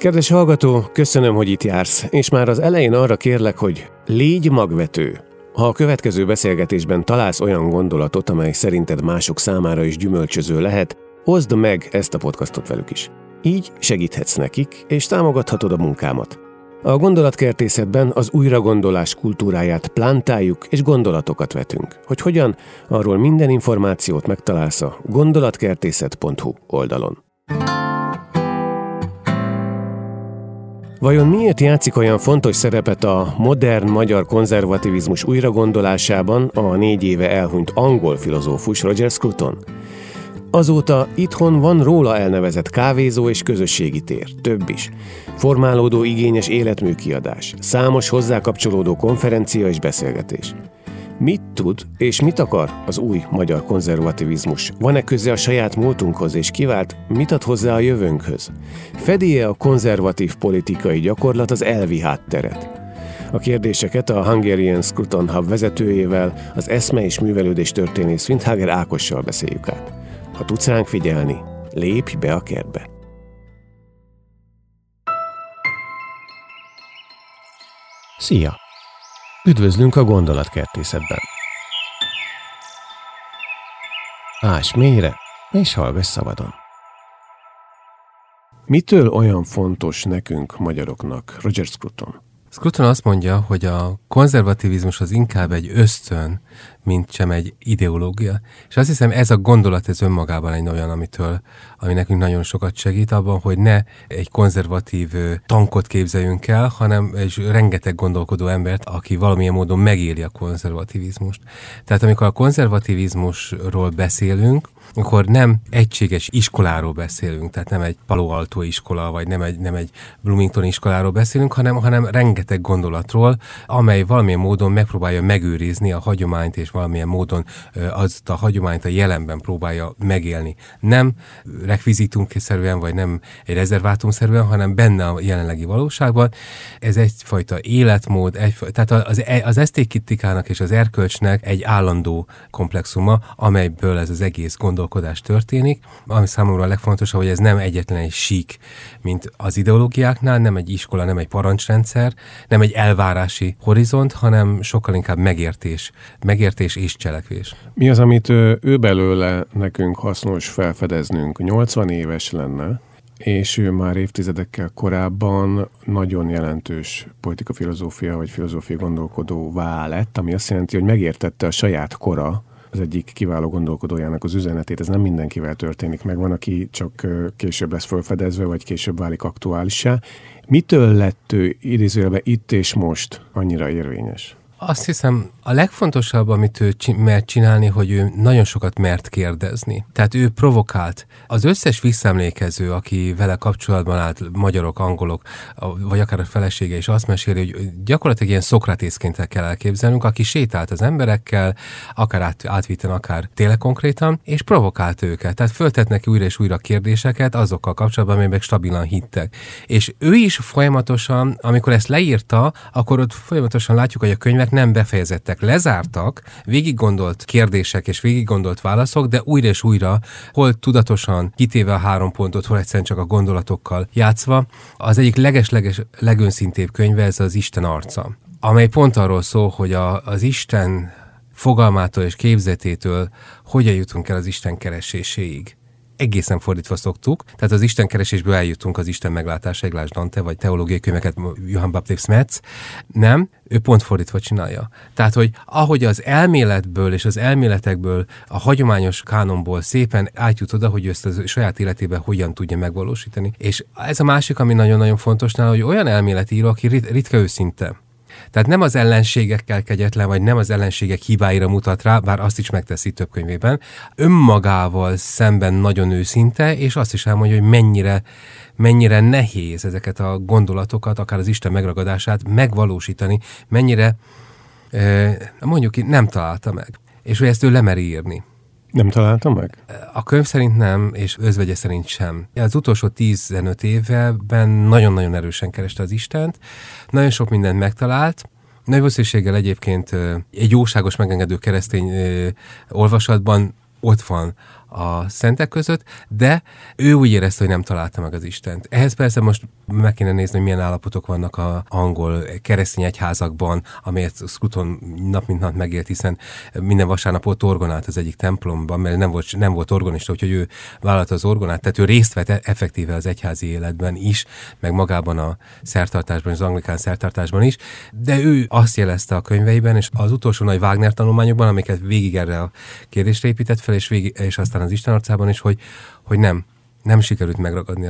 Kedves hallgató, köszönöm, hogy itt jársz, és már az elején arra kérlek, hogy légy magvető. Ha a következő beszélgetésben találsz olyan gondolatot, amely szerinted mások számára is gyümölcsöző lehet, oszd meg ezt a podcastot velük is. Így segíthetsz nekik, és támogathatod a munkámat. A gondolatkertészetben az újragondolás kultúráját plántáljuk és gondolatokat vetünk. Hogy hogyan, arról minden információt megtalálsz a gondolatkertészet.hu oldalon. Vajon miért játszik olyan fontos szerepet a modern magyar konzervativizmus újragondolásában a négy éve elhunyt angol filozófus Roger Scruton? Azóta itthon van róla elnevezett kávézó és közösségi tér, több is. Formálódó igényes életműkiadás, számos hozzá kapcsolódó konferencia és beszélgetés. Mit tud és mit akar az új magyar konzervativizmus? Van-e köze a saját múltunkhoz és kivált, mit ad hozzá a jövőnkhöz? Fedi-e a konzervatív politikai gyakorlat az elvi hátteret? A kérdéseket a Hungarian Scruton Hub vezetőjével, az eszme és művelődés történész Windhager Ákossal beszéljük át. Ha tudsz ránk figyelni, lépj be a kertbe! Szia! Üdvözlünk a gondolatkertészetben! Ás mélyre, és hallgass szabadon! Mitől olyan fontos nekünk, magyaroknak, Roger Scruton? Scruton azt mondja, hogy a konzervativizmus az inkább egy ösztön, mint sem egy ideológia. És azt hiszem, ez a gondolat, ez önmagában egy olyan, amitől, ami nekünk nagyon sokat segít abban, hogy ne egy konzervatív tankot képzeljünk el, hanem egy rengeteg gondolkodó embert, aki valamilyen módon megéli a konzervativizmust. Tehát amikor a konzervativizmusról beszélünk, akkor nem egységes iskoláról beszélünk, tehát nem egy Palo Alto iskola, vagy nem egy, nem egy Bloomington iskoláról beszélünk, hanem, hanem rengeteg gondolatról, amely valamilyen módon megpróbálja megőrizni a hagyományt, és valamilyen módon azt a hagyományt a jelenben próbálja megélni. Nem rekvizitumszerűen, vagy nem egy rezervátumszerűen, hanem benne a jelenlegi valóságban. Ez egyfajta életmód, egyfajta, tehát az, e, az esztétikának és az erkölcsnek egy állandó komplexuma, amelyből ez az egész gondolat gondolkodás történik, ami számomra a legfontosabb, hogy ez nem egyetlen egy sík, mint az ideológiáknál, nem egy iskola, nem egy parancsrendszer, nem egy elvárási horizont, hanem sokkal inkább megértés, megértés és cselekvés. Mi az, amit ő belőle nekünk hasznos felfedeznünk? 80 éves lenne, és ő már évtizedekkel korábban nagyon jelentős politikafilozófia vagy filozófia gondolkodóvá lett, ami azt jelenti, hogy megértette a saját kora az egyik kiváló gondolkodójának az üzenetét. Ez nem mindenkivel történik meg, van, aki csak később lesz felfedezve, vagy később válik aktuálissá. Mitől lett ő idézőjelben itt és most annyira érvényes? Azt hiszem, a legfontosabb, amit ő mert csinálni, hogy ő nagyon sokat mert kérdezni. Tehát ő provokált. Az összes visszaemlékező, aki vele kapcsolatban állt, magyarok, angolok, vagy akár a felesége is azt meséli, hogy gyakorlatilag ilyen szokratészként kell elképzelnünk, aki sétált az emberekkel, akár át, átvitten, akár tényleg konkrétan, és provokált őket. Tehát föltett neki újra és újra kérdéseket azokkal kapcsolatban, amelyek stabilan hittek. És ő is folyamatosan, amikor ezt leírta, akkor ott folyamatosan látjuk, hogy a könyvek nem befejezettek lezártak, végig gondolt kérdések és végig gondolt válaszok, de újra és újra, hol tudatosan kitéve a három pontot, hol egyszerűen csak a gondolatokkal játszva. Az egyik leges-leges legönszintébb könyve ez az Isten arca, amely pont arról szól, hogy a, az Isten fogalmától és képzetétől hogyan jutunk el az Isten kereséséig egészen fordítva szoktuk, tehát az Isten keresésből eljutunk az Isten meglátása, Lásd Dante, vagy teológiai könyveket Johann Baptist Metz. Nem, ő pont fordítva csinálja. Tehát, hogy ahogy az elméletből és az elméletekből, a hagyományos kánonból szépen átjut oda, hogy ezt a saját életében hogyan tudja megvalósítani. És ez a másik, ami nagyon-nagyon fontos nála, hogy olyan elméleti író, aki ritka őszinte. Tehát nem az ellenségekkel kegyetlen, vagy nem az ellenségek hibáira mutat rá, bár azt is megteszi több könyvében. Önmagával szemben nagyon őszinte, és azt is elmondja, hogy mennyire, mennyire nehéz ezeket a gondolatokat, akár az Isten megragadását megvalósítani, mennyire mondjuk nem találta meg. És hogy ezt ő lemeri írni. Nem találtam meg? A könyv szerint nem, és özvegye szerint sem. Az utolsó 15 évben nagyon-nagyon erősen kereste az Istent, nagyon sok mindent megtalált, nagy valószínűséggel egyébként egy jóságos megengedő keresztény olvasatban ott van a szentek között, de ő úgy érezte, hogy nem találta meg az Istent. Ehhez persze most meg kéne nézni, hogy milyen állapotok vannak a angol keresztény egyházakban, amelyet Scruton nap mint nap megélt, hiszen minden vasárnap ott orgonált az egyik templomban, mert nem volt, nem volt orgonista, úgyhogy ő vállalta az orgonát, tehát ő részt vett effektíve az egyházi életben is, meg magában a szertartásban, az anglikán szertartásban is, de ő azt jelezte a könyveiben, és az utolsó nagy Wagner tanulmányokban, amiket végig erre a kérdésre épített fel, és, végig, és aztán az Isten arcában is, hogy, hogy nem, nem sikerült megragadni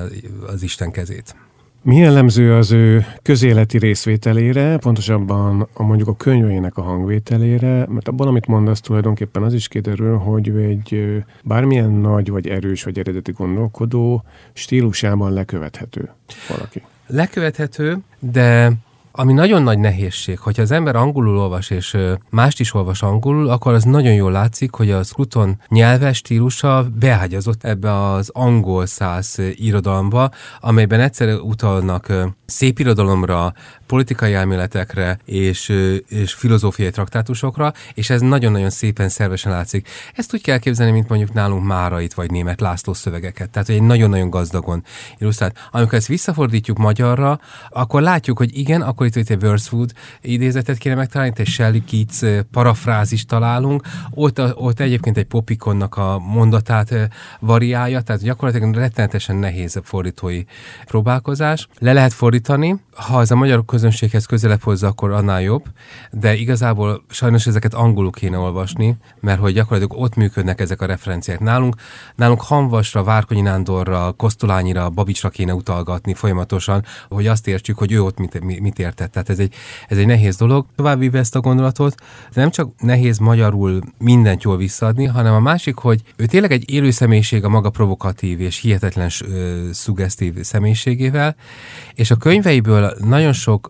az Isten kezét. Mi jellemző az ő közéleti részvételére, pontosabban a mondjuk a könyveinek a hangvételére, mert abban, amit mondasz, tulajdonképpen az is kiderül, hogy ő egy bármilyen nagy, vagy erős, vagy eredeti gondolkodó stílusában lekövethető valaki. Lekövethető, de ami nagyon nagy nehézség, hogyha az ember angolul olvas, és mást is olvas angolul, akkor az nagyon jól látszik, hogy a Scruton nyelves stílusa beágyazott ebbe az angol száz irodalomba, amelyben egyszerre utalnak szép irodalomra, politikai elméletekre és, és filozófiai traktátusokra, és ez nagyon-nagyon szépen szervesen látszik. Ezt úgy kell képzelni, mint mondjuk nálunk Márait vagy német László szövegeket. Tehát egy nagyon-nagyon gazdagon illusztrált. Amikor ezt visszafordítjuk magyarra, akkor látjuk, hogy igen, akkor itt, itt egy Wordswood idézetet kéne megtalálni, egy Shelley Keats parafrázist találunk, ott, ott egyébként egy Popikonnak a mondatát variálja, tehát gyakorlatilag rettenetesen nehéz a fordítói próbálkozás. Le lehet fordítani, ha az a magyar közönséghez közelebb hozza, akkor annál jobb, de igazából sajnos ezeket angolul kéne olvasni, mert hogy gyakorlatilag ott működnek ezek a referenciák. Nálunk, nálunk Hanvasra, Várkonyi Nándorra, Kosztolányira, Babicsra kéne utalgatni folyamatosan, hogy azt értsük, hogy ő ott mit, mit értett. Tehát ez egy, ez egy nehéz dolog. Továbbvíve ezt a gondolatot, de nem csak nehéz magyarul mindent jól visszaadni, hanem a másik, hogy ő tényleg egy élő személyiség a maga provokatív és hihetetlen uh, szuggesztív személyiségével, és a könyveiből nagyon sok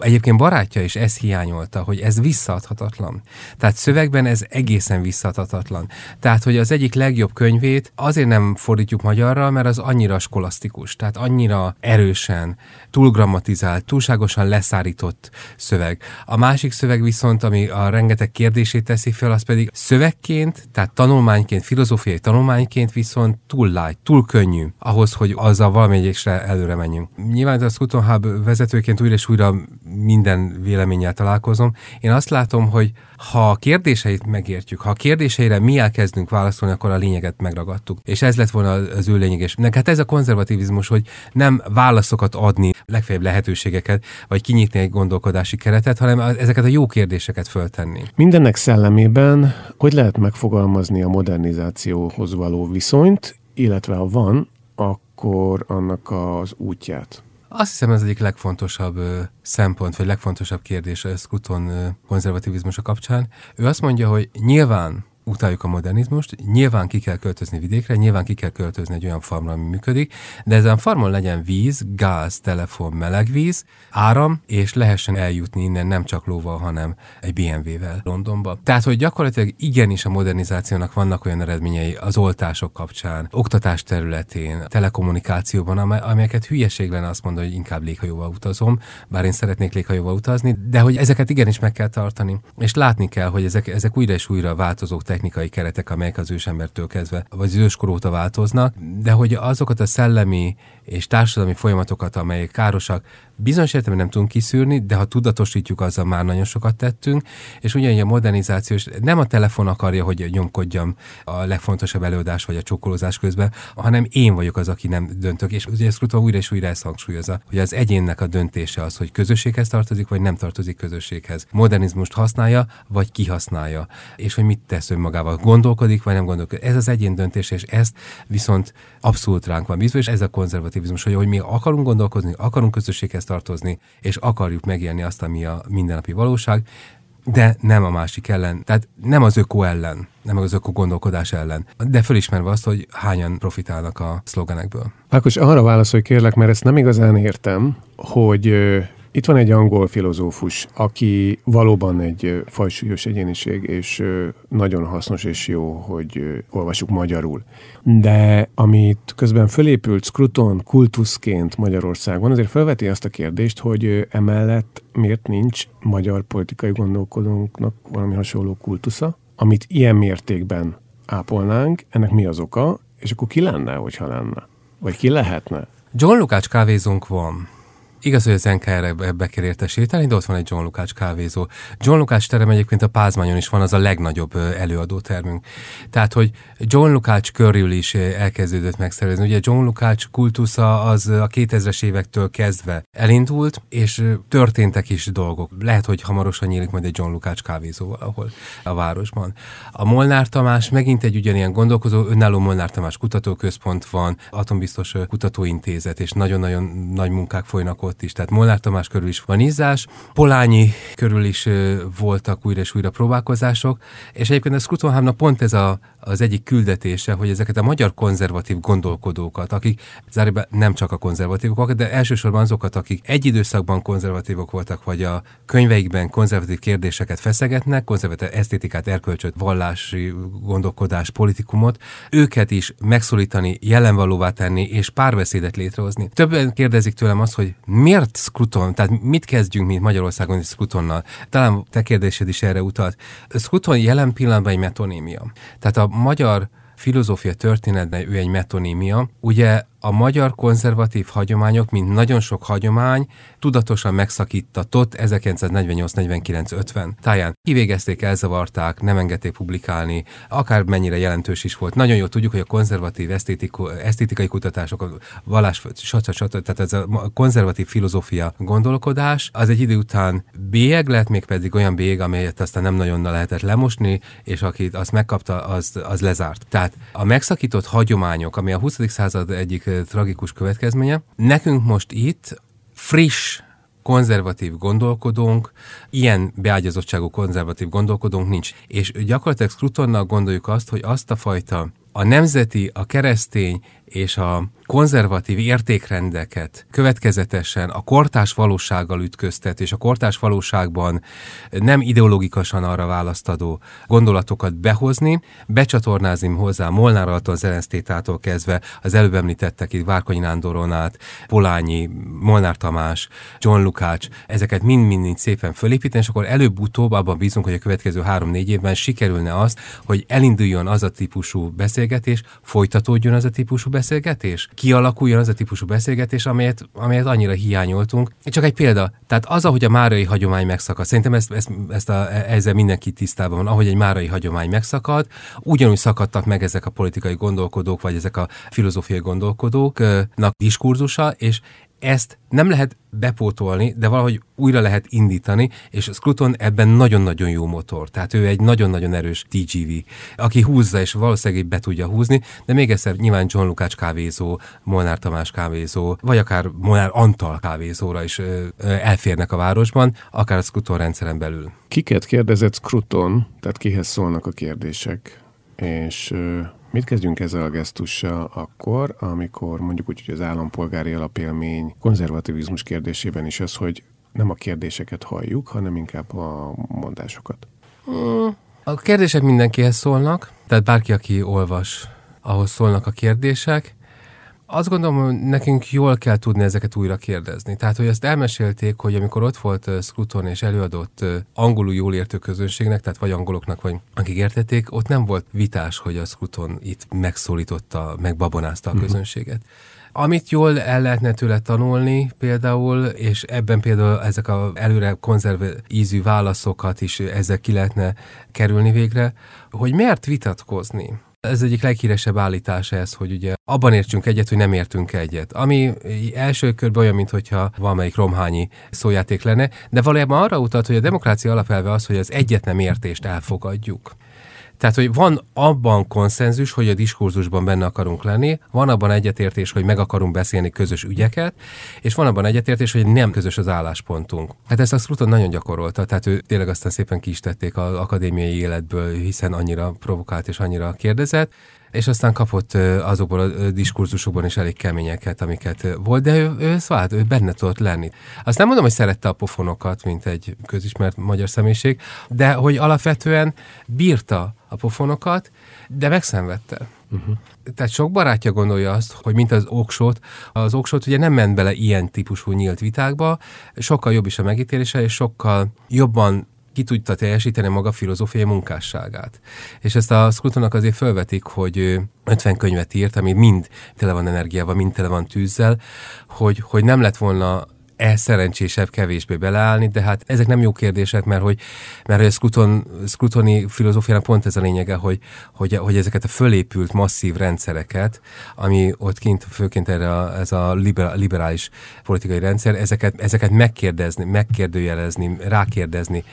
egyébként barátja is ezt hiányolta, hogy ez visszaadhatatlan. Tehát szövegben ez egészen visszaadhatatlan. Tehát, hogy az egyik legjobb könyvét azért nem fordítjuk magyarra, mert az annyira skolasztikus, tehát annyira erősen, túlgrammatizált, túlságosan leszárított szöveg. A másik szöveg viszont, ami a rengeteg kérdését teszi fel, az pedig szövegként, tehát tanulmányként, filozófiai tanulmányként viszont túl light, túl könnyű ahhoz, hogy azzal valamelyikre előre menjünk. Nyilván az Scruton Hub vezetőként újra és újra minden véleménnyel találkozom. Én azt látom, hogy ha a kérdéseit megértjük, ha a kérdéseire mi elkezdünk válaszolni, akkor a lényeget megragadtuk. És ez lett volna az ő lényeg. És hát ez a konzervativizmus, hogy nem válaszokat adni, legfeljebb lehetőségeket, vagy kinyitni egy gondolkodási keretet, hanem ezeket a jó kérdéseket föltenni. Mindennek szellemében hogy lehet megfogalmazni a modernizációhoz való viszonyt, illetve ha van, akkor annak az útját? Azt hiszem ez egyik legfontosabb szempont, vagy legfontosabb kérdés a Scruton konzervativizmusa kapcsán. Ő azt mondja, hogy nyilván utáljuk a modernizmust, nyilván ki kell költözni vidékre, nyilván ki kell költözni egy olyan farmra, ami működik, de ezen a farmon legyen víz, gáz, telefon, melegvíz, áram, és lehessen eljutni innen nem csak lóval, hanem egy BMW-vel Londonba. Tehát, hogy gyakorlatilag igenis a modernizációnak vannak olyan eredményei az oltások kapcsán, oktatás területén, telekommunikációban, amelyeket hülyeség lenne azt mondani, hogy inkább léghajóval utazom, bár én szeretnék léghajóval utazni, de hogy ezeket igenis meg kell tartani, és látni kell, hogy ezek, ezek újra és újra változók technikai keretek, amelyek az ősembertől kezdve, vagy az őskor óta változnak, de hogy azokat a szellemi és társadalmi folyamatokat, amelyek károsak, bizonyos értelemben nem tudunk kiszűrni, de ha tudatosítjuk, azzal már nagyon sokat tettünk, és ugyanígy a modernizáció, és nem a telefon akarja, hogy nyomkodjam a legfontosabb előadás vagy a csókolózás közben, hanem én vagyok az, aki nem döntök. És ugye ezt újra és újra ezt hangsúlyozza, hogy az egyénnek a döntése az, hogy közösséghez tartozik, vagy nem tartozik közösséghez. Modernizmust használja, vagy kihasználja, és hogy mit tesz önmagával. Gondolkodik, vagy nem gondolkodik. Ez az egyén döntése, és ezt viszont abszolút ránk van bízva, és ez a konzervativizmus, hogy, hogy mi akarunk gondolkozni, akarunk közösséghez tartozni, és akarjuk megélni azt, ami a mindennapi valóság, de nem a másik ellen, tehát nem az öko ellen, nem az öko gondolkodás ellen, de fölismerve azt, hogy hányan profitálnak a szlogenekből. Ákos, arra válaszolj kérlek, mert ezt nem igazán értem, hogy itt van egy angol filozófus, aki valóban egy fajsúlyos egyéniség, és nagyon hasznos és jó, hogy olvasjuk magyarul. De amit közben fölépült Scruton kultuszként Magyarországon, azért felveti azt a kérdést, hogy emellett miért nincs magyar politikai gondolkodónknak valami hasonló kultusza, amit ilyen mértékben ápolnánk, ennek mi az oka, és akkor ki lenne, hogyha lenne? Vagy ki lehetne? John Lukács kávézónk van. Igaz, hogy az NKR-re be kell érte sétálni, de ott van egy John Lukács kávézó. John Lukács terem egyébként a Pázmányon is van, az a legnagyobb előadó termünk. Tehát, hogy John Lukács körül is elkezdődött megszervezni. Ugye John Lukács kultusza az a 2000-es évektől kezdve elindult, és történtek is dolgok. Lehet, hogy hamarosan nyílik majd egy John Lukács kávézó valahol a városban. A Molnár Tamás megint egy ugyanilyen gondolkozó, önálló Molnár Tamás kutatóközpont van, atombiztos kutatóintézet, és nagyon-nagyon nagy munkák folynak ott is. Tehát Molnár Tamás körül is van izzás, Polányi körül is voltak újra és újra próbálkozások, és egyébként a Skrutonhámnak pont ez a, az egyik küldetése, hogy ezeket a magyar konzervatív gondolkodókat, akik zárében nem csak a konzervatívok, de elsősorban azokat, akik egy időszakban konzervatívok voltak, vagy a könyveikben konzervatív kérdéseket feszegetnek, konzervatív esztétikát, erkölcsöt, vallási gondolkodás, politikumot, őket is megszólítani, jelenvalóvá tenni és párbeszédet létrehozni. Többen kérdezik tőlem azt, hogy miért Scruton, tehát mit kezdjünk mi Magyarországon is Scrutonnal? Talán te kérdésed is erre utalt. Scruton jelen pillanatban egy metonímia. Tehát a magyar filozófia történetben ő egy metonímia. Ugye a magyar konzervatív hagyományok, mint nagyon sok hagyomány, tudatosan megszakítatott 1948-49-50 táján. Kivégezték, elzavarták, nem engedték publikálni, akár mennyire jelentős is volt. Nagyon jól tudjuk, hogy a konzervatív esztétiku, esztétikai kutatások, a vallás, stb. stb. tehát ez a konzervatív filozófia gondolkodás, az egy idő után bélyeg lett, még pedig olyan bélyeg, amelyet aztán nem nagyon lehetett lemosni, és akit azt megkapta, az, az lezárt. Tehát a megszakított hagyományok, ami a 20. század egyik tragikus következménye. Nekünk most itt friss konzervatív gondolkodónk, ilyen beágyazottságú konzervatív gondolkodónk nincs. És gyakorlatilag Scrutonnal gondoljuk azt, hogy azt a fajta a nemzeti, a keresztény és a konzervatív értékrendeket következetesen a kortás valósággal ütköztet, és a kortás valóságban nem ideológikusan arra választadó gondolatokat behozni, becsatornázni hozzá Molnár Alton, Zelensztétától kezdve az előbb említettek itt Várkonyi Nándoron át, Polányi, Molnár Tamás, John Lukács, ezeket mind-mind szépen fölépíteni, és akkor előbb-utóbb abban bízunk, hogy a következő három-négy évben sikerülne azt, hogy elinduljon az a típusú beszélgetés, folytatódjon az a típusú beszélgetés, beszélgetés? Kialakuljon az a típusú beszélgetés, amelyet, amelyet annyira hiányoltunk. Csak egy példa, tehát az, ahogy a márai hagyomány megszakad, szerintem ezt, ezt, ezt a, ezzel mindenki tisztában van, ahogy egy márai hagyomány megszakad, ugyanúgy szakadtak meg ezek a politikai gondolkodók, vagy ezek a filozófiai gondolkodóknak diskurzusa, és ezt nem lehet bepótolni, de valahogy újra lehet indítani, és Scruton ebben nagyon-nagyon jó motor. Tehát ő egy nagyon-nagyon erős TGV, aki húzza, és valószínűleg be tudja húzni, de még egyszer nyilván John Lukács kávézó, Molnár Tamás kávézó, vagy akár Molnár Antal kávézóra is elférnek a városban, akár a Scruton rendszeren belül. Kiket kérdezett Scruton, tehát kihez szólnak a kérdések? És Mit kezdjünk ezzel a gesztussal akkor, amikor mondjuk úgy, hogy az állampolgári alapélmény konzervativizmus kérdésében is az, hogy nem a kérdéseket halljuk, hanem inkább a mondásokat? A kérdések mindenkihez szólnak, tehát bárki, aki olvas, ahhoz szólnak a kérdések, azt gondolom, hogy nekünk jól kell tudni ezeket újra kérdezni. Tehát, hogy ezt elmesélték, hogy amikor ott volt Scruton és előadott angolul jól értő közönségnek, tehát vagy angoloknak, vagy akik értették, ott nem volt vitás, hogy a Scruton itt megszólította, megbabonázta a mhm. közönséget. Amit jól el lehetne tőle tanulni például, és ebben például ezek a előre konzerv ízű válaszokat is ezzel ki lehetne kerülni végre, hogy miért vitatkozni? Ez egyik leghíresebb állítása ez, hogy ugye abban értsünk egyet, hogy nem értünk egyet. Ami első körben olyan, mintha valamelyik romhányi szójáték lenne, de valójában arra utat, hogy a demokrácia alapelve az, hogy az egyet nem értést elfogadjuk. Tehát, hogy van abban konszenzus, hogy a diskurzusban benne akarunk lenni, van abban egyetértés, hogy meg akarunk beszélni közös ügyeket, és van abban egyetértés, hogy nem közös az álláspontunk. Hát ezt a Scruton nagyon gyakorolta, tehát ő tényleg aztán szépen ki is tették az akadémiai életből, hiszen annyira provokált és annyira kérdezett, és aztán kapott azokból a diskurzusokban is elég keményeket, amiket volt, de ő, ő, szóval, ő benne tudott lenni. Azt nem mondom, hogy szerette a pofonokat, mint egy közismert magyar személyiség, de hogy alapvetően bírta a pofonokat, de megszenvedte. Uh-huh. Tehát sok barátja gondolja azt, hogy mint az oksót, az oksót ugye nem ment bele ilyen típusú nyílt vitákba, sokkal jobb is a megítélése, és sokkal jobban ki tudta teljesíteni maga filozófiai munkásságát. És ezt a Scrutonnak azért felvetik, hogy 50 könyvet írt, ami mind tele van energiával, mind tele van tűzzel, hogy, hogy nem lett volna e szerencsésebb kevésbé beleállni, de hát ezek nem jó kérdések, mert hogy, mert a Scruton, Scrutoni filozófiának pont ez a lényege, hogy, hogy, hogy ezeket a fölépült masszív rendszereket, ami ott kint, főként erre a, ez a liberális politikai rendszer, ezeket, ezeket megkérdezni, megkérdőjelezni, rákérdezni,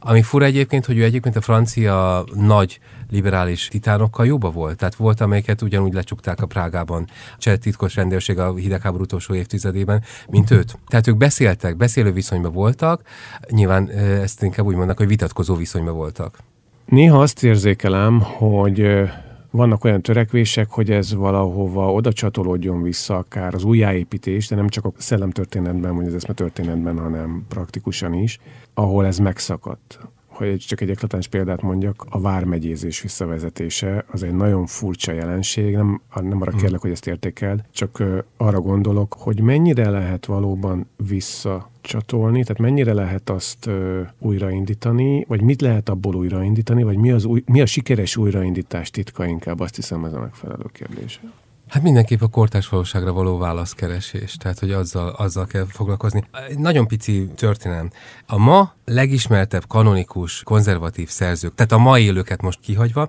ami fura egyébként, hogy ő egyébként a francia nagy liberális titánokkal jóba volt. Tehát volt, amelyeket ugyanúgy lecsukták a Prágában, a cseh titkos rendőrség a hidegháború utolsó évtizedében, mint őt. Tehát ők beszéltek, beszélő viszonyban voltak, nyilván ezt inkább úgy mondanak, hogy vitatkozó viszonyban voltak. Néha azt érzékelem, hogy vannak olyan törekvések, hogy ez valahova oda csatolódjon vissza, akár az újjáépítés, de nem csak a szellemtörténetben, vagy az eszmetörténetben, hanem praktikusan is, ahol ez megszakadt hogy csak egy eklatáns példát mondjak, a vármegyézés visszavezetése az egy nagyon furcsa jelenség, nem, nem arra hmm. kérlek, hogy ezt értékeld, csak arra gondolok, hogy mennyire lehet valóban visszacsatolni, tehát mennyire lehet azt ö, újraindítani, vagy mit lehet abból újraindítani, vagy mi, az új, mi a sikeres újraindítás titka inkább, azt hiszem ez a megfelelő kérdés. Hát mindenképp a kortárs valóságra való válaszkeresés, tehát hogy azzal, azzal kell foglalkozni. Egy nagyon pici történelem. A ma legismertebb kanonikus konzervatív szerzők, tehát a mai élőket most kihagyva,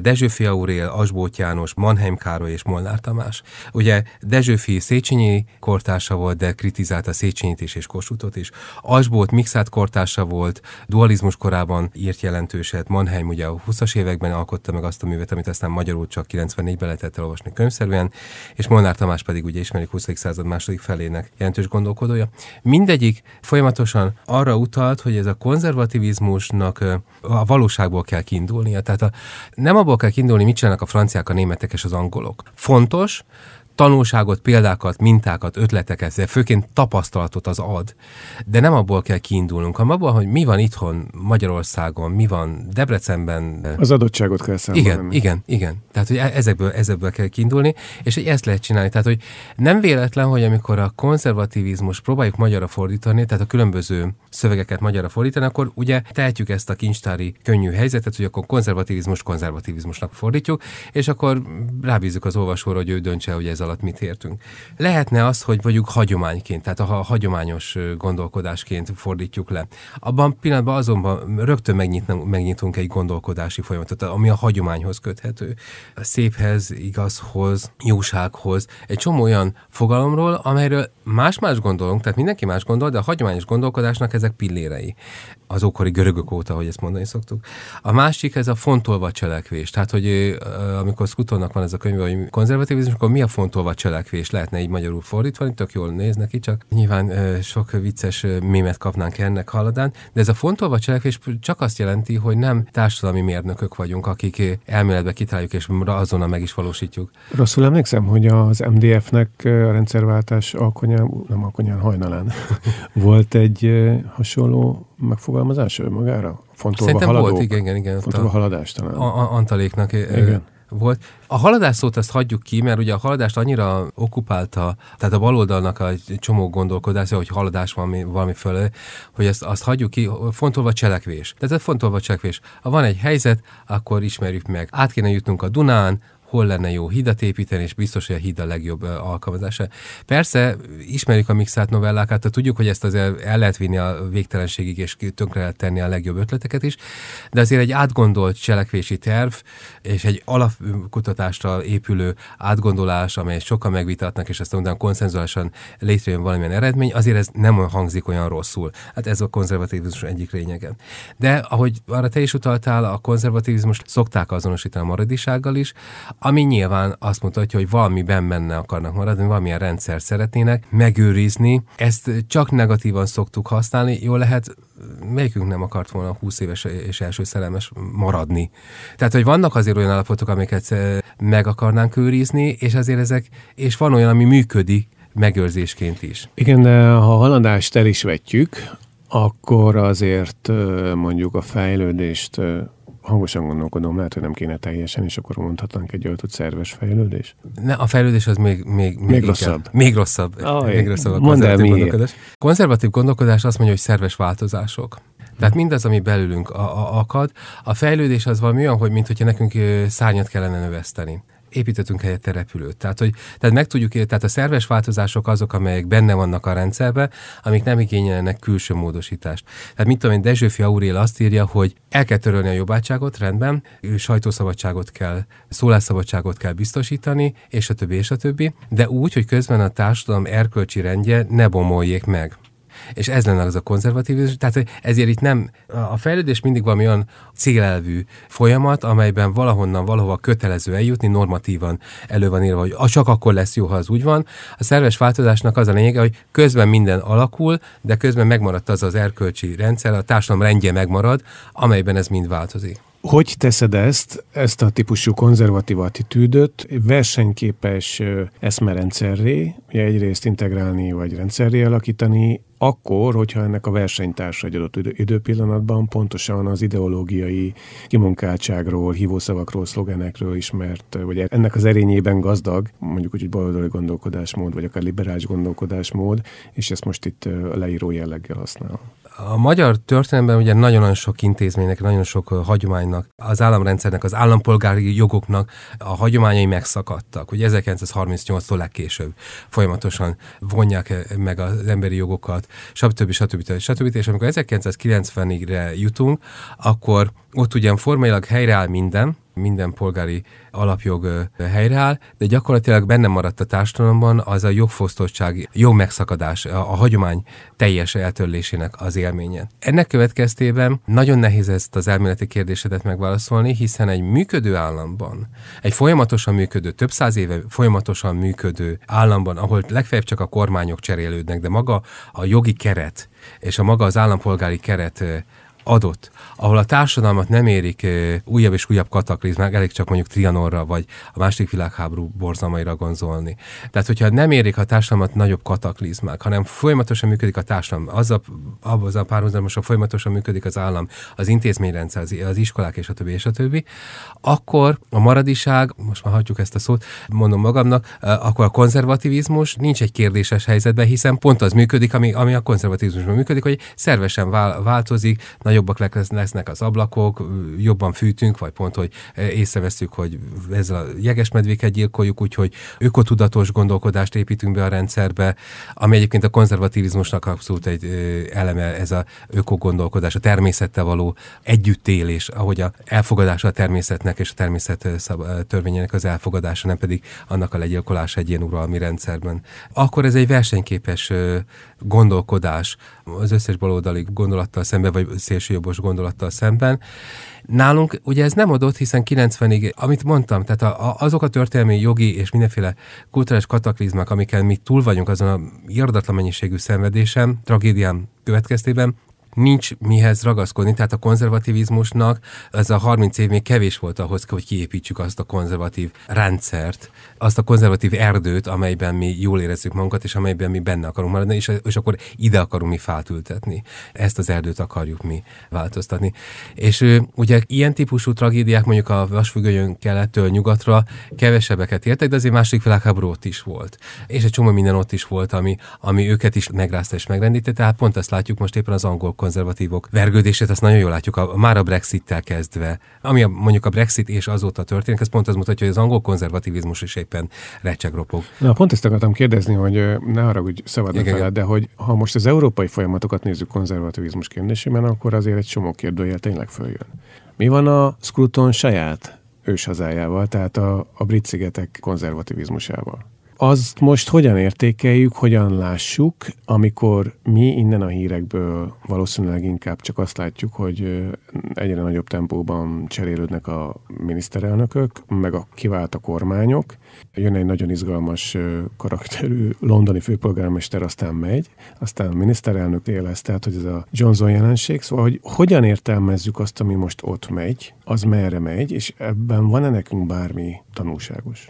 Dezsőfi Aurél, Asbót János, Mannheim Károly és Molnár Tamás. Ugye Dezsőfi Széchenyi kortársa volt, de kritizálta Széchenyit is és Kossuthot is. Asbót Mixát kortársa volt, dualizmus korában írt jelentőset. Mannheim ugye a 20-as években alkotta meg azt a művet, amit aztán magyarul csak 94-ben lehetett elolvasni könyvszerűen, és Molnár Tamás pedig ugye ismerik 20. század második felének jelentős gondolkodója. Mindegyik folyamatosan arra utalt, hogy ez a konzervativizmusnak a valóságból kell kiindulnia. Tehát a, nem abból kell kiindulni, mit csinálnak a franciák, a németek és az angolok. Fontos, tanulságot, példákat, mintákat, ötleteket, de főként tapasztalatot az ad. De nem abból kell kiindulnunk, hanem abból, hogy mi van itthon Magyarországon, mi van Debrecenben. Az adottságot kell számolni. Igen, igen, igen. Tehát, hogy e- ezekből, ezekből kell kiindulni, és hogy ezt lehet csinálni. Tehát, hogy nem véletlen, hogy amikor a konzervativizmus próbáljuk magyarra fordítani, tehát a különböző szövegeket magyarra fordítani, akkor ugye tehetjük ezt a kincstári könnyű helyzetet, hogy akkor konzervativizmus konzervativizmusnak fordítjuk, és akkor rábízzuk az olvasóra, hogy ő döntse, hogy ez alatt mit értünk. Lehetne az, hogy mondjuk hagyományként, tehát a hagyományos gondolkodásként fordítjuk le. Abban pillanatban azonban rögtön megnyitunk, egy gondolkodási folyamatot, ami a hagyományhoz köthető. A széphez, igazhoz, jósághoz, egy csomó olyan fogalomról, amelyről más-más gondolunk, tehát mindenki más gondol, de a hagyományos gondolkodásnak ezek pillérei az ókori görögök óta, hogy ezt mondani szoktuk. A másik ez a fontolva cselekvés. Tehát, hogy amikor Scrutonnak van ez a könyv, hogy konzervativizmus, akkor mi a fontolva cselekvés? Lehetne így magyarul fordítani, tök jól néz neki, csak nyilván sok vicces mémet kapnánk ennek haladán, de ez a fontolva cselekvés csak azt jelenti, hogy nem társadalmi mérnökök vagyunk, akik elméletbe kitaláljuk és azonnal meg is valósítjuk. Rosszul emlékszem, hogy az MDF-nek a rendszerváltás alkonyán, nem alkonyán, hajnalán volt egy hasonló megfogalmazás magára? Fontolva Szerintem haladók, volt, igen, igen. igen fontolva a, haladás talán. A, a, Antaléknak igen. volt. A haladás szót ezt hagyjuk ki, mert ugye a haladást annyira okupálta, tehát a baloldalnak a csomó gondolkodása, hogy haladás van valami fölé, hogy ezt, azt hagyjuk ki, fontolva cselekvés. Tehát ez fontolva cselekvés. Ha van egy helyzet, akkor ismerjük meg. Át kéne jutnunk a Dunán, hol lenne jó hidat építeni, és biztos, hogy a híd a legjobb alkalmazása. Persze, ismerjük a mixált novellákat, tehát tudjuk, hogy ezt azért el lehet vinni a végtelenségig, és tönkre lehet tenni a legjobb ötleteket is, de azért egy átgondolt cselekvési terv, és egy alapkutatásra épülő átgondolás, amely sokan megvitatnak, és aztán utána konszenzuálisan létrejön valamilyen eredmény, azért ez nem hangzik olyan rosszul. Hát ez a konzervativizmus egyik lényege. De ahogy arra te is utaltál, a konzervativizmus szokták azonosítani a maradisággal is, ami nyilván azt mutatja, hogy valamiben benne akarnak maradni, valamilyen rendszer szeretnének megőrizni. Ezt csak negatívan szoktuk használni, jó lehet, melyikünk nem akart volna 20 éves és első szerelmes maradni. Tehát, hogy vannak azért olyan állapotok, amiket meg akarnánk őrizni, és azért ezek, és van olyan, ami működik, megőrzésként is. Igen, de ha haladást el is vetjük, akkor azért mondjuk a fejlődést hangosan gondolkodom, lehet, hogy nem kéne teljesen, és akkor mondhatnánk egy öltött szerves fejlődés. Ne, a fejlődés az még, még, még, még rosszabb. Még rosszabb. Oh, még rosszabb a konzervatív gondolkodás. Konzervatív gondolkodás azt mondja, hogy szerves változások. Tehát mindaz, ami belülünk a, a, akad, a fejlődés az valami olyan, hogy mintha nekünk szárnyat kellene növeszteni építettünk helyette repülőt. Tehát, hogy, tehát meg tudjuk, tehát a szerves változások azok, amelyek benne vannak a rendszerben, amik nem igényelnek külső módosítást. Tehát mit tudom én, Dezsőfi Aurél azt írja, hogy el kell törölni a jobbátságot, rendben, sajtószabadságot kell, szólásszabadságot kell biztosítani, és a többi, és a többi, de úgy, hogy közben a társadalom erkölcsi rendje ne bomoljék meg. És ez lenne az a konzervatívizmus. Tehát ezért itt nem, a fejlődés mindig valami olyan célelvű folyamat, amelyben valahonnan valahova kötelező eljutni, normatívan elő van írva, hogy csak akkor lesz jó, ha az úgy van. A szerves változásnak az a lényege, hogy közben minden alakul, de közben megmaradt az az erkölcsi rendszer, a társadalom rendje megmarad, amelyben ez mind változik. Hogy teszed ezt, ezt a típusú konzervatív attitűdöt versenyképes eszmerendszerré, ugye egyrészt integrálni vagy rendszerré alakítani, akkor, hogyha ennek a versenytársa egy adott időpillanatban pontosan az ideológiai kimunkáltságról, hívószavakról, szlogenekről ismert, vagy ennek az erényében gazdag, mondjuk úgy, hogy baloldali gondolkodásmód, vagy akár liberális gondolkodásmód, és ezt most itt a leíró jelleggel használom a magyar történelemben ugye nagyon-nagyon sok intézménynek, nagyon sok hagyománynak, az államrendszernek, az állampolgári jogoknak a hagyományai megszakadtak. Ugye 1938-tól legkésőbb folyamatosan vonják meg az emberi jogokat, stb. stb. stb. stb. És amikor 1990-re jutunk, akkor ott ugyan formailag helyreáll minden, minden polgári alapjog helyreáll, de gyakorlatilag benne maradt a társadalomban az a jogfosztottság, jogmegszakadás, a, a hagyomány teljes eltörlésének az élménye. Ennek következtében nagyon nehéz ezt az elméleti kérdésedet megválaszolni, hiszen egy működő államban, egy folyamatosan működő, több száz éve folyamatosan működő államban, ahol legfeljebb csak a kormányok cserélődnek, de maga a jogi keret és a maga az állampolgári keret adott, ahol a társadalmat nem érik újabb és újabb kataklizmák, elég csak mondjuk Trianonra vagy a második világháború borzalmaira gondolni. Tehát, hogyha nem érik a társadalmat nagyobb kataklizmák, hanem folyamatosan működik a társadalom, az a, az a párhuzamosan folyamatosan működik az állam, az intézményrendszer, az, az iskolák és a többi és a többi, akkor a maradiság, most már hagyjuk ezt a szót, mondom magamnak, akkor a konzervativizmus nincs egy kérdéses helyzetben, hiszen pont az működik, ami, ami a konzervativizmusban működik, hogy szervesen változik, nagyobbak lesznek az ablakok, jobban fűtünk, vagy pont, hogy észreveszünk, hogy ezzel a jegesmedvéket gyilkoljuk, úgyhogy ökotudatos gondolkodást építünk be a rendszerbe, ami egyébként a konzervativizmusnak abszolút egy eleme, ez a ökogondolkodás, a természettel való együttélés, ahogy a elfogadása a természetnek és a természet törvényének az elfogadása, nem pedig annak a legyilkolása egy ilyen uralmi rendszerben. Akkor ez egy versenyképes gondolkodás az összes baloldali gondolattal szemben, vagy szélsőjobbos gondolattal szemben. Nálunk ugye ez nem adott, hiszen 90-ig, amit mondtam, tehát a, a, azok a történelmi jogi és mindenféle kulturális kataklizmák, amikkel mi túl vagyunk azon a irdatlan mennyiségű szenvedésem, tragédiám következtében, nincs mihez ragaszkodni, tehát a konzervativizmusnak ez a 30 év még kevés volt ahhoz, hogy kiépítsük azt a konzervatív rendszert, azt a konzervatív erdőt, amelyben mi jól érezzük magunkat, és amelyben mi benne akarunk maradni, és, és akkor ide akarunk mi fát ültetni. Ezt az erdőt akarjuk mi változtatni. És ugye ilyen típusú tragédiák mondjuk a vasfüggönyön kelettől nyugatra kevesebbeket értek, de azért másik világháború ott is volt. És egy csomó minden ott is volt, ami, ami őket is megrázta és megrendítette. Tehát pont ezt látjuk most éppen az angol konzervatívok vergődését, azt nagyon jól látjuk, a, már a Brexit-tel kezdve. Ami a, mondjuk a Brexit és azóta történik, ez pont az mutatja, hogy az angol konzervativizmus is éppen recsegropog. Na, pont ezt akartam kérdezni, hogy ne arra, hogy szabad ne de hogy ha most az európai folyamatokat nézzük konzervativizmus kérdésében, akkor azért egy csomó kérdőjel tényleg följön. Mi van a Scruton saját őshazájával, tehát a, a brit szigetek konzervativizmusával? Azt most hogyan értékeljük, hogyan lássuk, amikor mi innen a hírekből valószínűleg inkább csak azt látjuk, hogy egyre nagyobb tempóban cserélődnek a miniszterelnökök, meg a kivált a kormányok. Jön egy nagyon izgalmas karakterű londoni főpolgármester, aztán megy, aztán miniszterelnök élesz, tehát hogy ez a Johnson jelenség. Szóval, hogy hogyan értelmezzük azt, ami most ott megy, az merre megy, és ebben van-e nekünk bármi tanulságos?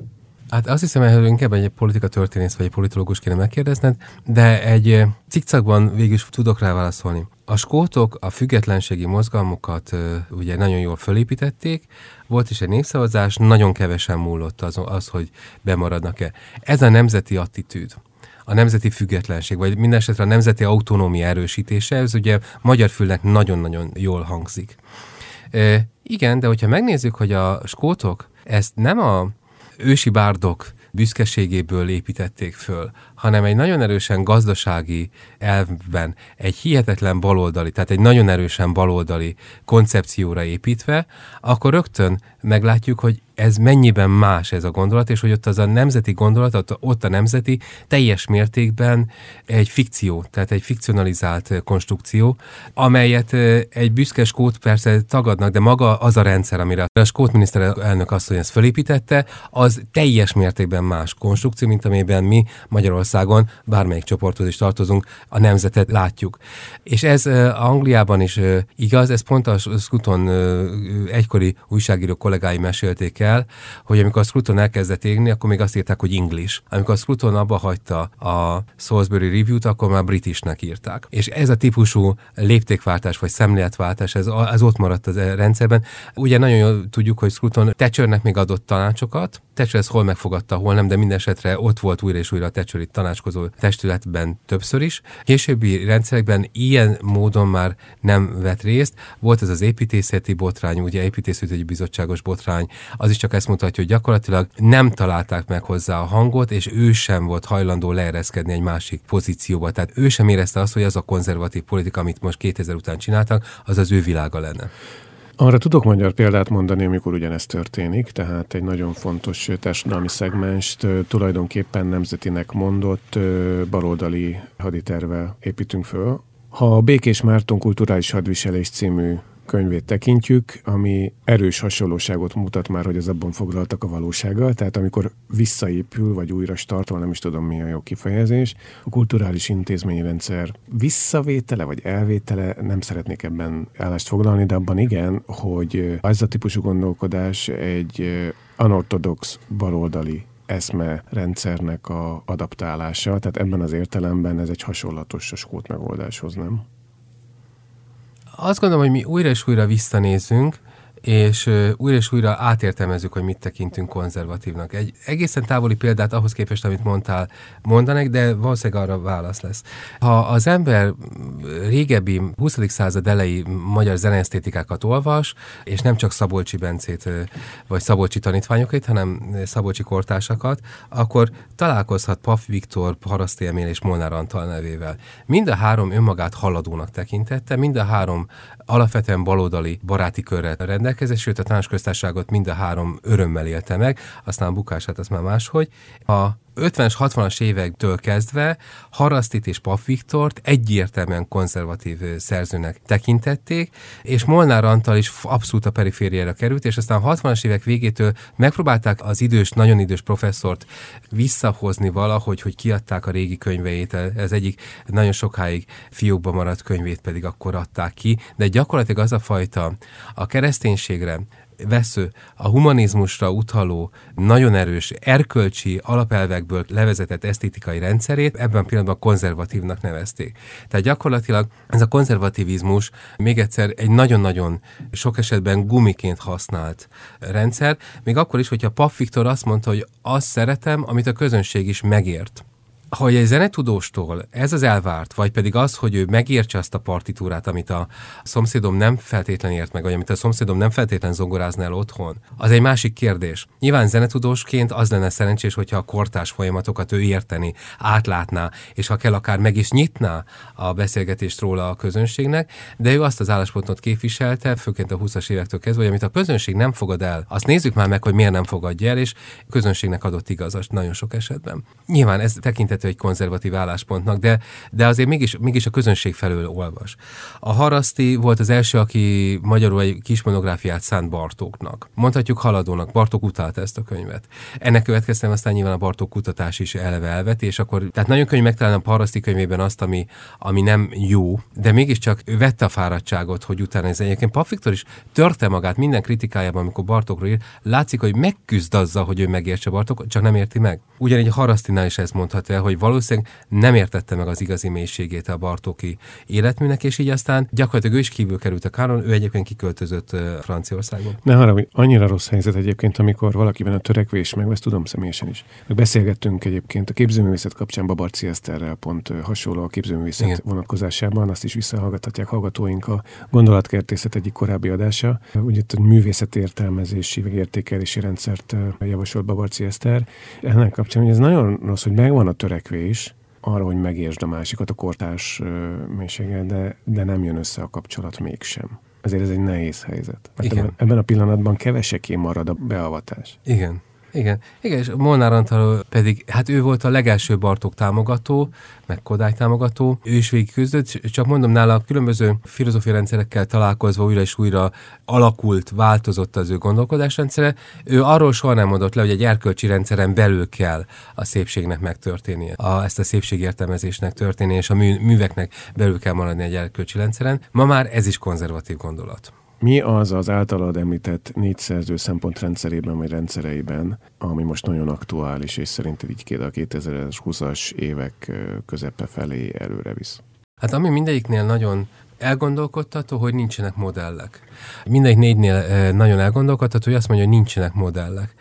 Hát azt hiszem, hogy inkább egy politika történész vagy egy politológus kéne megkérdezned, de egy cikcakban végül is tudok rá válaszolni. A skótok a függetlenségi mozgalmukat ugye nagyon jól fölépítették, volt is egy népszavazás, nagyon kevesen múlott az, az hogy bemaradnak-e. Ez a nemzeti attitűd a nemzeti függetlenség, vagy minden esetre a nemzeti autonómia erősítése, ez ugye magyar fülnek nagyon-nagyon jól hangzik. E, igen, de hogyha megnézzük, hogy a skótok ezt nem a ősi bárdok büszkeségéből építették föl, hanem egy nagyon erősen gazdasági elvben, egy hihetetlen baloldali, tehát egy nagyon erősen baloldali koncepcióra építve, akkor rögtön meglátjuk, hogy ez mennyiben más ez a gondolat, és hogy ott az a nemzeti gondolat, ott a nemzeti teljes mértékben egy fikció, tehát egy fikcionalizált konstrukció, amelyet egy büszke skót persze tagadnak, de maga az a rendszer, amire a skót miniszterelnök asszony ezt fölépítette, az teljes mértékben más konstrukció, mint amiben mi Magyarországon, bármelyik csoporthoz is tartozunk, a nemzetet látjuk. És ez Angliában is igaz, ez pont a Scruton egykori újságíró kollégái mesélték el, hogy amikor a Scruton elkezdett égni, akkor még azt írták, hogy English. Amikor a Scruton abba hagyta a Salisbury Review-t, akkor már Britishnek írták. És ez a típusú léptékváltás vagy szemléletváltás, ez, ez ott maradt az rendszerben. Ugye nagyon jól tudjuk, hogy Scruton Thatchernek még adott tanácsokat, Thatcher ezt hol megfogadta, hol nem, de minden esetre ott volt újra és újra a tanácskozó testületben többször is. Későbbi rendszerekben ilyen módon már nem vett részt. Volt ez az építészeti botrány, ugye építészeti bizottságos botrány, az is csak ezt mutatja, hogy gyakorlatilag nem találták meg hozzá a hangot, és ő sem volt hajlandó leereszkedni egy másik pozícióba. Tehát ő sem érezte azt, hogy az a konzervatív politika, amit most 2000 után csináltak, az az ő világa lenne. Arra tudok magyar példát mondani, amikor ugyanezt történik, tehát egy nagyon fontos társadalmi szegmenst tulajdonképpen nemzetinek mondott baloldali haditerve építünk föl. Ha a Békés Márton Kulturális Hadviselés című könyvét tekintjük, ami erős hasonlóságot mutat már, hogy az abban foglaltak a valósággal, tehát amikor visszaépül, vagy újra startol, nem is tudom mi a jó kifejezés, a kulturális intézményrendszer visszavétele, vagy elvétele, nem szeretnék ebben állást foglalni, de abban igen, hogy ez a típusú gondolkodás egy anortodox baloldali eszme rendszernek a adaptálása, tehát ebben az értelemben ez egy hasonlatos a skót megoldáshoz, nem? Azt gondolom, hogy mi újra és újra visszanézünk, és újra és újra átértelmezzük, hogy mit tekintünk konzervatívnak. Egy egészen távoli példát ahhoz képest, amit mondtál, mondanék, de valószínűleg arra válasz lesz. Ha az ember régebbi 20. század elejé magyar zeneesztétikákat olvas, és nem csak Szabolcsi Bencét vagy Szabolcsi tanítványokat, hanem Szabolcsi kortársakat, akkor találkozhat Paf Viktor, Haraszti Emil és Molnár Antal nevével. Mind a három önmagát haladónak tekintette, mind a három alapvetően baloldali baráti körre rendelkezett, sőt a tanácsköztárságot mind a három örömmel élte meg, aztán a bukását az már máshogy. A 50-es, 60-as évektől kezdve Harasztit és Pap Viktort egyértelműen konzervatív szerzőnek tekintették, és Molnár Antal is abszolút a perifériára került, és aztán a 60-as évek végétől megpróbálták az idős, nagyon idős professzort visszahozni valahogy, hogy kiadták a régi könyveit, ez egyik nagyon sokáig fiókba maradt könyvét pedig akkor adták ki, de gyakorlatilag az a fajta a kereszténységre, vesző, a humanizmusra utaló, nagyon erős erkölcsi alapelvekből levezetett esztétikai rendszerét ebben a pillanatban konzervatívnak nevezték. Tehát gyakorlatilag ez a konzervativizmus még egyszer egy nagyon-nagyon sok esetben gumiként használt rendszer, még akkor is, hogyha Pap Viktor azt mondta, hogy azt szeretem, amit a közönség is megért hogy egy zenetudóstól ez az elvárt, vagy pedig az, hogy ő megértse azt a partitúrát, amit a szomszédom nem feltétlenül ért meg, vagy amit a szomszédom nem feltétlenül zongorázna el otthon, az egy másik kérdés. Nyilván zenetudósként az lenne szerencsés, hogyha a kortás folyamatokat ő érteni, átlátná, és ha kell, akár meg is nyitná a beszélgetést róla a közönségnek, de ő azt az álláspontot képviselte, főként a 20-as évektől kezdve, hogy amit a közönség nem fogad el, azt nézzük már meg, hogy miért nem fogadja el, és a közönségnek adott igazast nagyon sok esetben. Nyilván ez tekintet tekinthető egy konzervatív álláspontnak, de, de azért mégis, mégis a közönség felől olvas. A Haraszti volt az első, aki magyarul egy kis monográfiát szánt Bartóknak. Mondhatjuk haladónak, Bartók utálta ezt a könyvet. Ennek következtében aztán nyilván a Bartók kutatás is eleve elveti, és akkor, tehát nagyon könnyű megtalálni a Haraszti könyvében azt, ami, ami nem jó, de mégiscsak ő vette a fáradtságot, hogy utána ez egyébként Pap Viktor is törte magát minden kritikájában, amikor Bartókról ír, látszik, hogy megküzd azzal, hogy ő megértse Bartók, csak nem érti meg. Ugyanígy Harasztinál is ezt mondhatja, hogy hogy valószínűleg nem értette meg az igazi mélységét a Bartóki életműnek, és így aztán gyakorlatilag ő is kívül került a káron, ő egyébként kiköltözött Franciaországba. Ne arra, hogy annyira rossz helyzet egyébként, amikor valakiben a törekvés meg, ezt tudom személyesen is. Meg beszélgettünk egyébként a képzőművészet kapcsán Babarci Eszterrel pont hasonló a képzőművészet Igen. vonatkozásában, azt is visszahallgathatják hallgatóink a gondolatkertészet egyik korábbi adása. Ugye itt a művészet értelmezési vagy értékelési rendszert javasolt Babarci Eszter. Ennek kapcsán, hogy ez nagyon rossz, hogy megvan a törekvés, arra, hogy megértsd a másikat a kortárs mélységgel, de, de nem jön össze a kapcsolat mégsem. Ezért ez egy nehéz helyzet. Mert ebben, ebben a pillanatban keveseké marad a beavatás. Igen. Igen, igen, és Molnár Antal pedig, hát ő volt a legelső Bartók támogató, meg Kodály támogató. Ő is végig küzdött, csak mondom, nála a különböző filozófiai rendszerekkel találkozva újra és újra alakult, változott az ő gondolkodásrendszere. Ő arról soha nem mondott le, hogy egy erkölcsi rendszeren belül kell a szépségnek megtörténnie, a, ezt a szépségértelmezésnek történni, és a mű, műveknek belül kell maradni egy erkölcsi rendszeren. Ma már ez is konzervatív gondolat. Mi az az általad említett négy szerző szempontrendszerében vagy rendszereiben, ami most nagyon aktuális, és szerinted így a 2020-as évek közepe felé előre visz? Hát ami mindegyiknél nagyon elgondolkodtató, hogy nincsenek modellek. Mindegyik négynél nagyon elgondolkodtató, hogy azt mondja, hogy nincsenek modellek.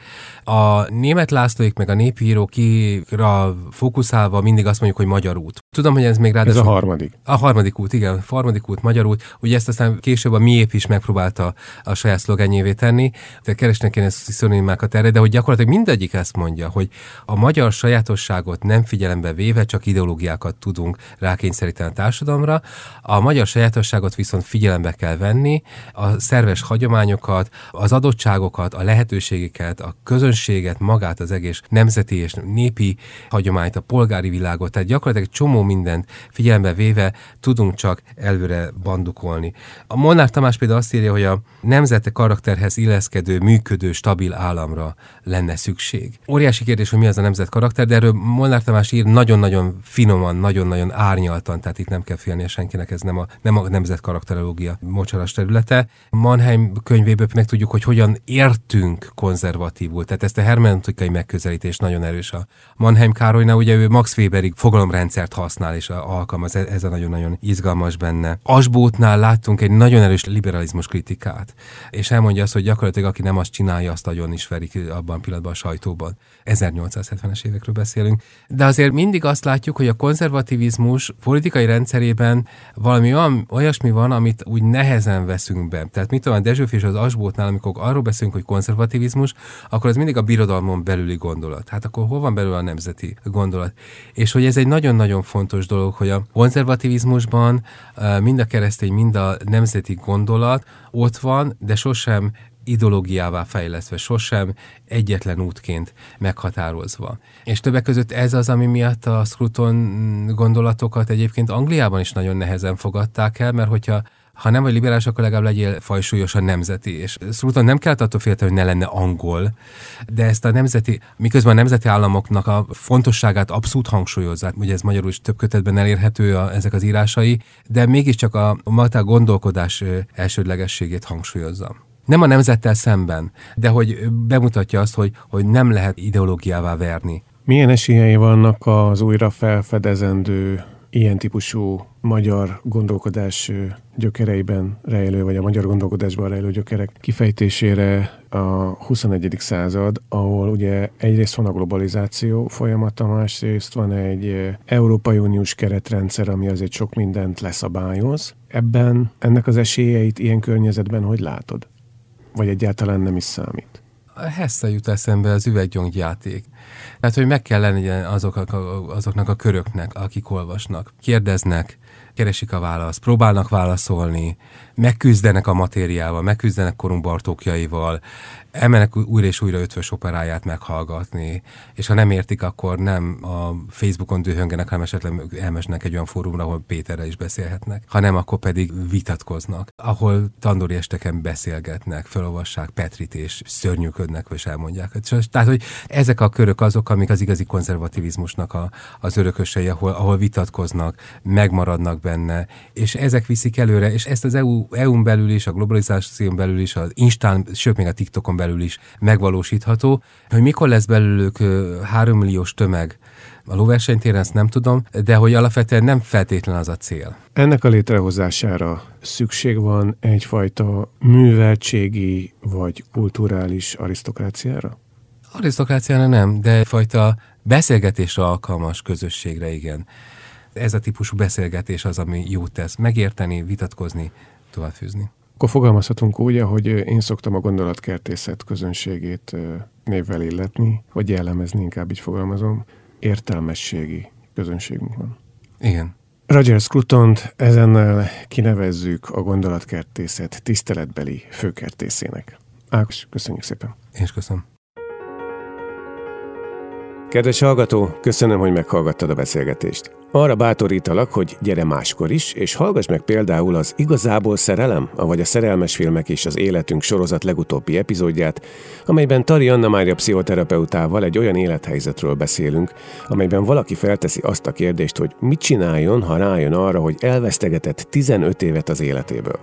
A német Lászlóik meg a népírókira fókuszálva mindig azt mondjuk, hogy magyar út. Tudom, hogy ez még ráadásul... Ez a harmadik. A harmadik út, igen. A harmadik út, magyar út. Ugye ezt aztán később a miép is megpróbálta a saját szlogenjévé tenni. Tehát keresnek kéne szinonimákat erre, de hogy gyakorlatilag mindegyik ezt mondja, hogy a magyar sajátosságot nem figyelembe véve csak ideológiákat tudunk rákényszeríteni a társadalomra. A magyar sajátosságot viszont figyelembe kell venni, a szerves hagyományokat, az adottságokat, a lehetőségeket, a közönséget, magát az egész nemzeti és népi hagyományt, a polgári világot, tehát gyakorlatilag egy csomó mindent figyelembe véve tudunk csak előre bandukolni. A Molnár Tamás például azt írja, hogy a nemzete karakterhez illeszkedő, működő, stabil államra lenne szükség. Óriási kérdés, hogy mi az a nemzet karakter, de erről Molnár Tamás ír nagyon-nagyon finoman, nagyon-nagyon árnyaltan, tehát itt nem kell félnie senkinek, ez nem a, nem a nemzet karakterológia mocsaras területe. Mannheim könyvéből meg tudjuk, hogy hogyan értünk konzervatívul, tehát ezt a hermeneutikai megközelítés nagyon erős a Mannheim Károlynál, ugye ő Max Weberig fogalomrendszert használ és alkalmaz, ez a nagyon-nagyon izgalmas benne. Asbótnál láttunk egy nagyon erős liberalizmus kritikát, és elmondja azt, hogy gyakorlatilag aki nem azt csinálja, azt nagyon is verik abban a pillanatban a sajtóban. 1870-es évekről beszélünk. De azért mindig azt látjuk, hogy a konzervativizmus politikai rendszerében valami olyan, olyasmi van, amit úgy nehezen veszünk be. Tehát mit tudom, a Dezsőf és az Asbótnál, amikor arról beszélünk, hogy konzervativizmus, akkor ez mindig a birodalmon belüli gondolat. Hát akkor hol van belül a nemzeti gondolat? És hogy ez egy nagyon-nagyon fontos dolog, hogy a konzervativizmusban mind a keresztény, mind a nemzeti gondolat ott van, de sosem ideológiává fejlesztve, sosem egyetlen útként meghatározva. És többek között ez az, ami miatt a Scruton gondolatokat egyébként Angliában is nagyon nehezen fogadták el, mert hogyha ha nem vagy liberális, akkor legalább legyél fajsúlyosan nemzeti. És Scruton nem kellett attól félteni, hogy ne lenne angol, de ezt a nemzeti, miközben a nemzeti államoknak a fontosságát abszolút hangsúlyozzák, ugye ez magyarul is több kötetben elérhető a, ezek az írásai, de mégiscsak a, a gondolkodás elsődlegességét hangsúlyozza nem a nemzettel szemben, de hogy bemutatja azt, hogy, hogy nem lehet ideológiává verni. Milyen esélyei vannak az újra felfedezendő ilyen típusú magyar gondolkodás gyökereiben rejlő, vagy a magyar gondolkodásban rejlő gyökerek kifejtésére a 21. század, ahol ugye egyrészt van a globalizáció folyamata, másrészt van egy Európai Uniós keretrendszer, ami azért sok mindent leszabályoz. Ebben ennek az esélyeit ilyen környezetben hogy látod? Vagy egyáltalán nem is számít? A Hesse jut eszembe az üveggyongyjáték. Tehát, hogy meg kell lenni azok, azoknak a köröknek, akik olvasnak, kérdeznek, keresik a választ, próbálnak válaszolni, megküzdenek a matériával, megküzdenek korunk Bartókjaival, elmenek újra és újra ötvös operáját meghallgatni, és ha nem értik, akkor nem a Facebookon dühöngenek, hanem esetleg elmesnek egy olyan fórumra, ahol Péterrel is beszélhetnek, hanem akkor pedig vitatkoznak, ahol tandori esteken beszélgetnek, felolvassák Petrit és szörnyűködnek, és elmondják. Tehát, hogy ezek a körök azok, amik az igazi konzervativizmusnak a, az örökösei, ahol, ahol vitatkoznak, megmaradnak benne, és ezek viszik előre, és ezt az EU, EU-n belül is, a globalizáción belül is, az Instán, sőt még a TikTokon belül is megvalósítható, hogy mikor lesz belőlük 3 milliós tömeg, A lóversenytéren ezt nem tudom, de hogy alapvetően nem feltétlen az a cél. Ennek a létrehozására szükség van egyfajta műveltségi vagy kulturális arisztokráciára? Arisztokráciára nem, de egyfajta beszélgetésre alkalmas közösségre igen. Ez a típusú beszélgetés az, ami jót tesz. Megérteni, vitatkozni, továbbfűzni. Akkor fogalmazhatunk úgy, hogy én szoktam a gondolatkertészet közönségét névvel illetni, vagy jellemezni, inkább így fogalmazom, értelmességi közönségünk van. Igen. Roger scruton ezennel kinevezzük a gondolatkertészet tiszteletbeli főkertészének. Ákos, köszönjük szépen. Én is köszönöm. Kedves hallgató, köszönöm, hogy meghallgattad a beszélgetést. Arra bátorítalak, hogy gyere máskor is, és hallgass meg például az Igazából szerelem, avagy a szerelmes filmek és az életünk sorozat legutóbbi epizódját, amelyben Tari Anna Mária pszichoterapeutával egy olyan élethelyzetről beszélünk, amelyben valaki felteszi azt a kérdést, hogy mit csináljon, ha rájön arra, hogy elvesztegetett 15 évet az életéből.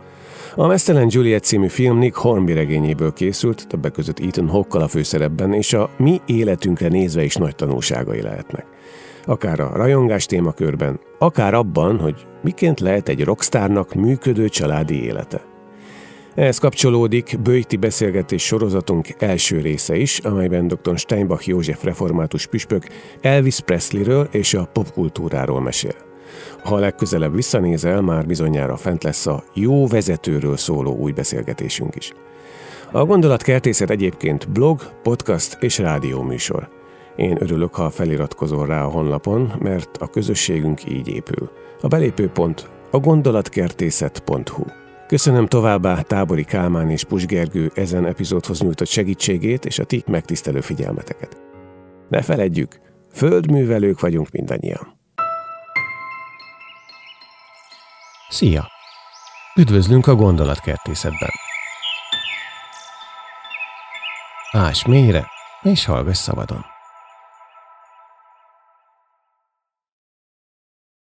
A Mesztelen Juliet című film Nick Hornby regényéből készült, többek között Ethan Hawke a főszerepben, és a mi életünkre nézve is nagy tanulságai lehetnek. Akár a rajongás témakörben, akár abban, hogy miként lehet egy rockstárnak működő családi élete. Ehhez kapcsolódik bőjti beszélgetés sorozatunk első része is, amelyben dr. Steinbach József református püspök Elvis Presleyről és a popkultúráról mesél. Ha legközelebb visszanézel, már bizonyára fent lesz a jó vezetőről szóló új beszélgetésünk is. A gondolatkertészet egyébként blog, podcast és rádió műsor. Én örülök, ha feliratkozol rá a honlapon, mert a közösségünk így épül. A belépőpont a gondolatkertészet.hu. Köszönöm továbbá Tábori Kálmán és Pusgergő ezen epizódhoz nyújtott segítségét és a ti megtisztelő figyelmeteket. Ne feledjük, földművelők vagyunk mindannyian. Szia! Üdvözlünk a gondolatkertészetben! Ás mélyre, és hallgass szabadon!